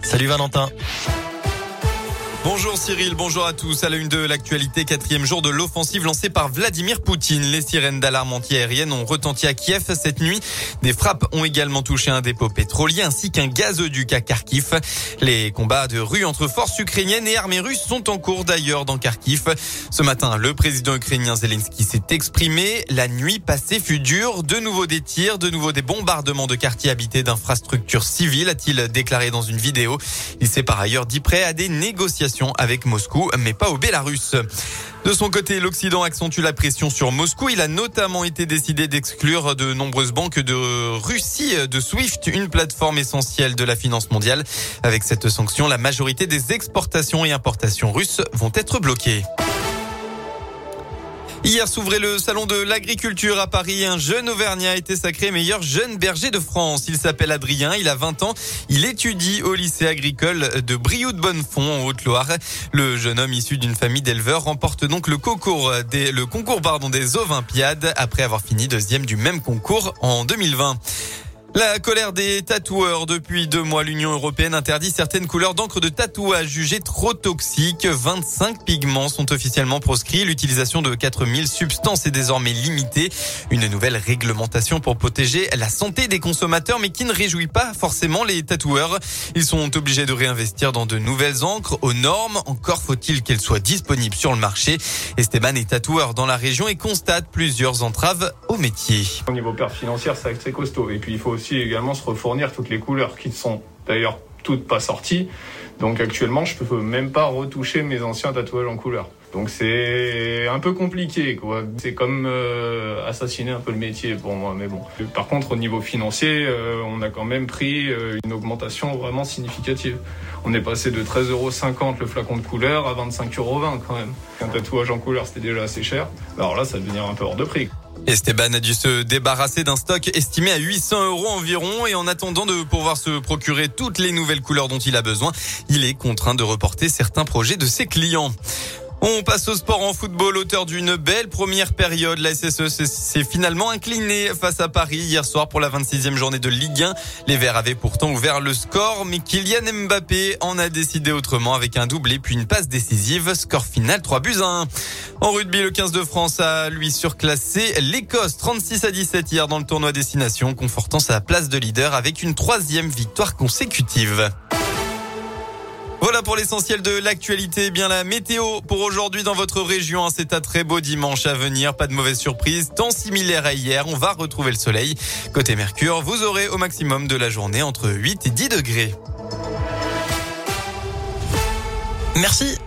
Salut Valentin. Bonjour Cyril, bonjour à tous. À la une de l'actualité, quatrième jour de l'offensive lancée par Vladimir Poutine. Les sirènes d'alarme antiaérienne ont retenti à Kiev cette nuit. Des frappes ont également touché un dépôt pétrolier ainsi qu'un gazoduc à Kharkiv. Les combats de rue entre forces ukrainiennes et armées russes sont en cours d'ailleurs dans Kharkiv. Ce matin, le président ukrainien Zelensky s'est exprimé. La nuit passée fut dure. De nouveau des tirs, de nouveau des bombardements de quartiers habités d'infrastructures civiles, a-t-il déclaré dans une vidéo. Il s'est par ailleurs dit prêt à des négociations avec Moscou, mais pas au Bélarus. De son côté, l'Occident accentue la pression sur Moscou. Il a notamment été décidé d'exclure de nombreuses banques de Russie de SWIFT, une plateforme essentielle de la finance mondiale. Avec cette sanction, la majorité des exportations et importations russes vont être bloquées. Hier s'ouvrait le salon de l'agriculture à Paris. Un jeune Auvergnat a été sacré meilleur jeune berger de France. Il s'appelle Adrien, il a 20 ans. Il étudie au lycée agricole de Brioude Bonnefond en Haute-Loire. Le jeune homme issu d'une famille d'éleveurs remporte donc le concours des, le concours pardon, des Olympiades après avoir fini deuxième du même concours en 2020. La colère des tatoueurs. Depuis deux mois, l'Union européenne interdit certaines couleurs d'encre de tatouage jugées trop toxiques. 25 pigments sont officiellement proscrits. L'utilisation de 4000 substances est désormais limitée. Une nouvelle réglementation pour protéger la santé des consommateurs, mais qui ne réjouit pas forcément les tatoueurs. Ils sont obligés de réinvestir dans de nouvelles encres aux normes. Encore faut-il qu'elles soient disponibles sur le marché. Esteban est tatoueur dans la région et constate plusieurs entraves au métier. Au niveau perte financière, c'est très costaud. Et puis, il faut aussi également se refournir toutes les couleurs qui ne sont d'ailleurs toutes pas sorties. Donc actuellement, je peux même pas retoucher mes anciens tatouages en couleur. Donc c'est un peu compliqué, quoi. C'est comme euh, assassiner un peu le métier pour moi, mais bon. Par contre, au niveau financier, euh, on a quand même pris euh, une augmentation vraiment significative. On est passé de 13,50 euros le flacon de couleur à 25,20 euros quand même. Un tatouage en couleur, c'était déjà assez cher. Alors là, ça va devenir un peu hors de prix. Esteban a dû se débarrasser d'un stock estimé à 800 euros environ et en attendant de pouvoir se procurer toutes les nouvelles couleurs dont il a besoin, il est contraint de reporter certains projets de ses clients. On passe au sport en football. Auteur d'une belle première période, la SSE s'est finalement inclinée face à Paris hier soir pour la 26e journée de Ligue 1. Les Verts avaient pourtant ouvert le score, mais Kylian Mbappé en a décidé autrement avec un doublé puis une passe décisive. Score final 3 buts à 1. En rugby, le 15 de France a lui surclassé l'Écosse 36 à 17 hier dans le tournoi destination, confortant sa place de leader avec une troisième victoire consécutive. Voilà pour l'essentiel de l'actualité. Eh bien la météo pour aujourd'hui dans votre région. Hein, c'est un très beau dimanche à venir. Pas de mauvaise surprise. Temps similaire à hier. On va retrouver le soleil. Côté Mercure, vous aurez au maximum de la journée entre 8 et 10 degrés. Merci.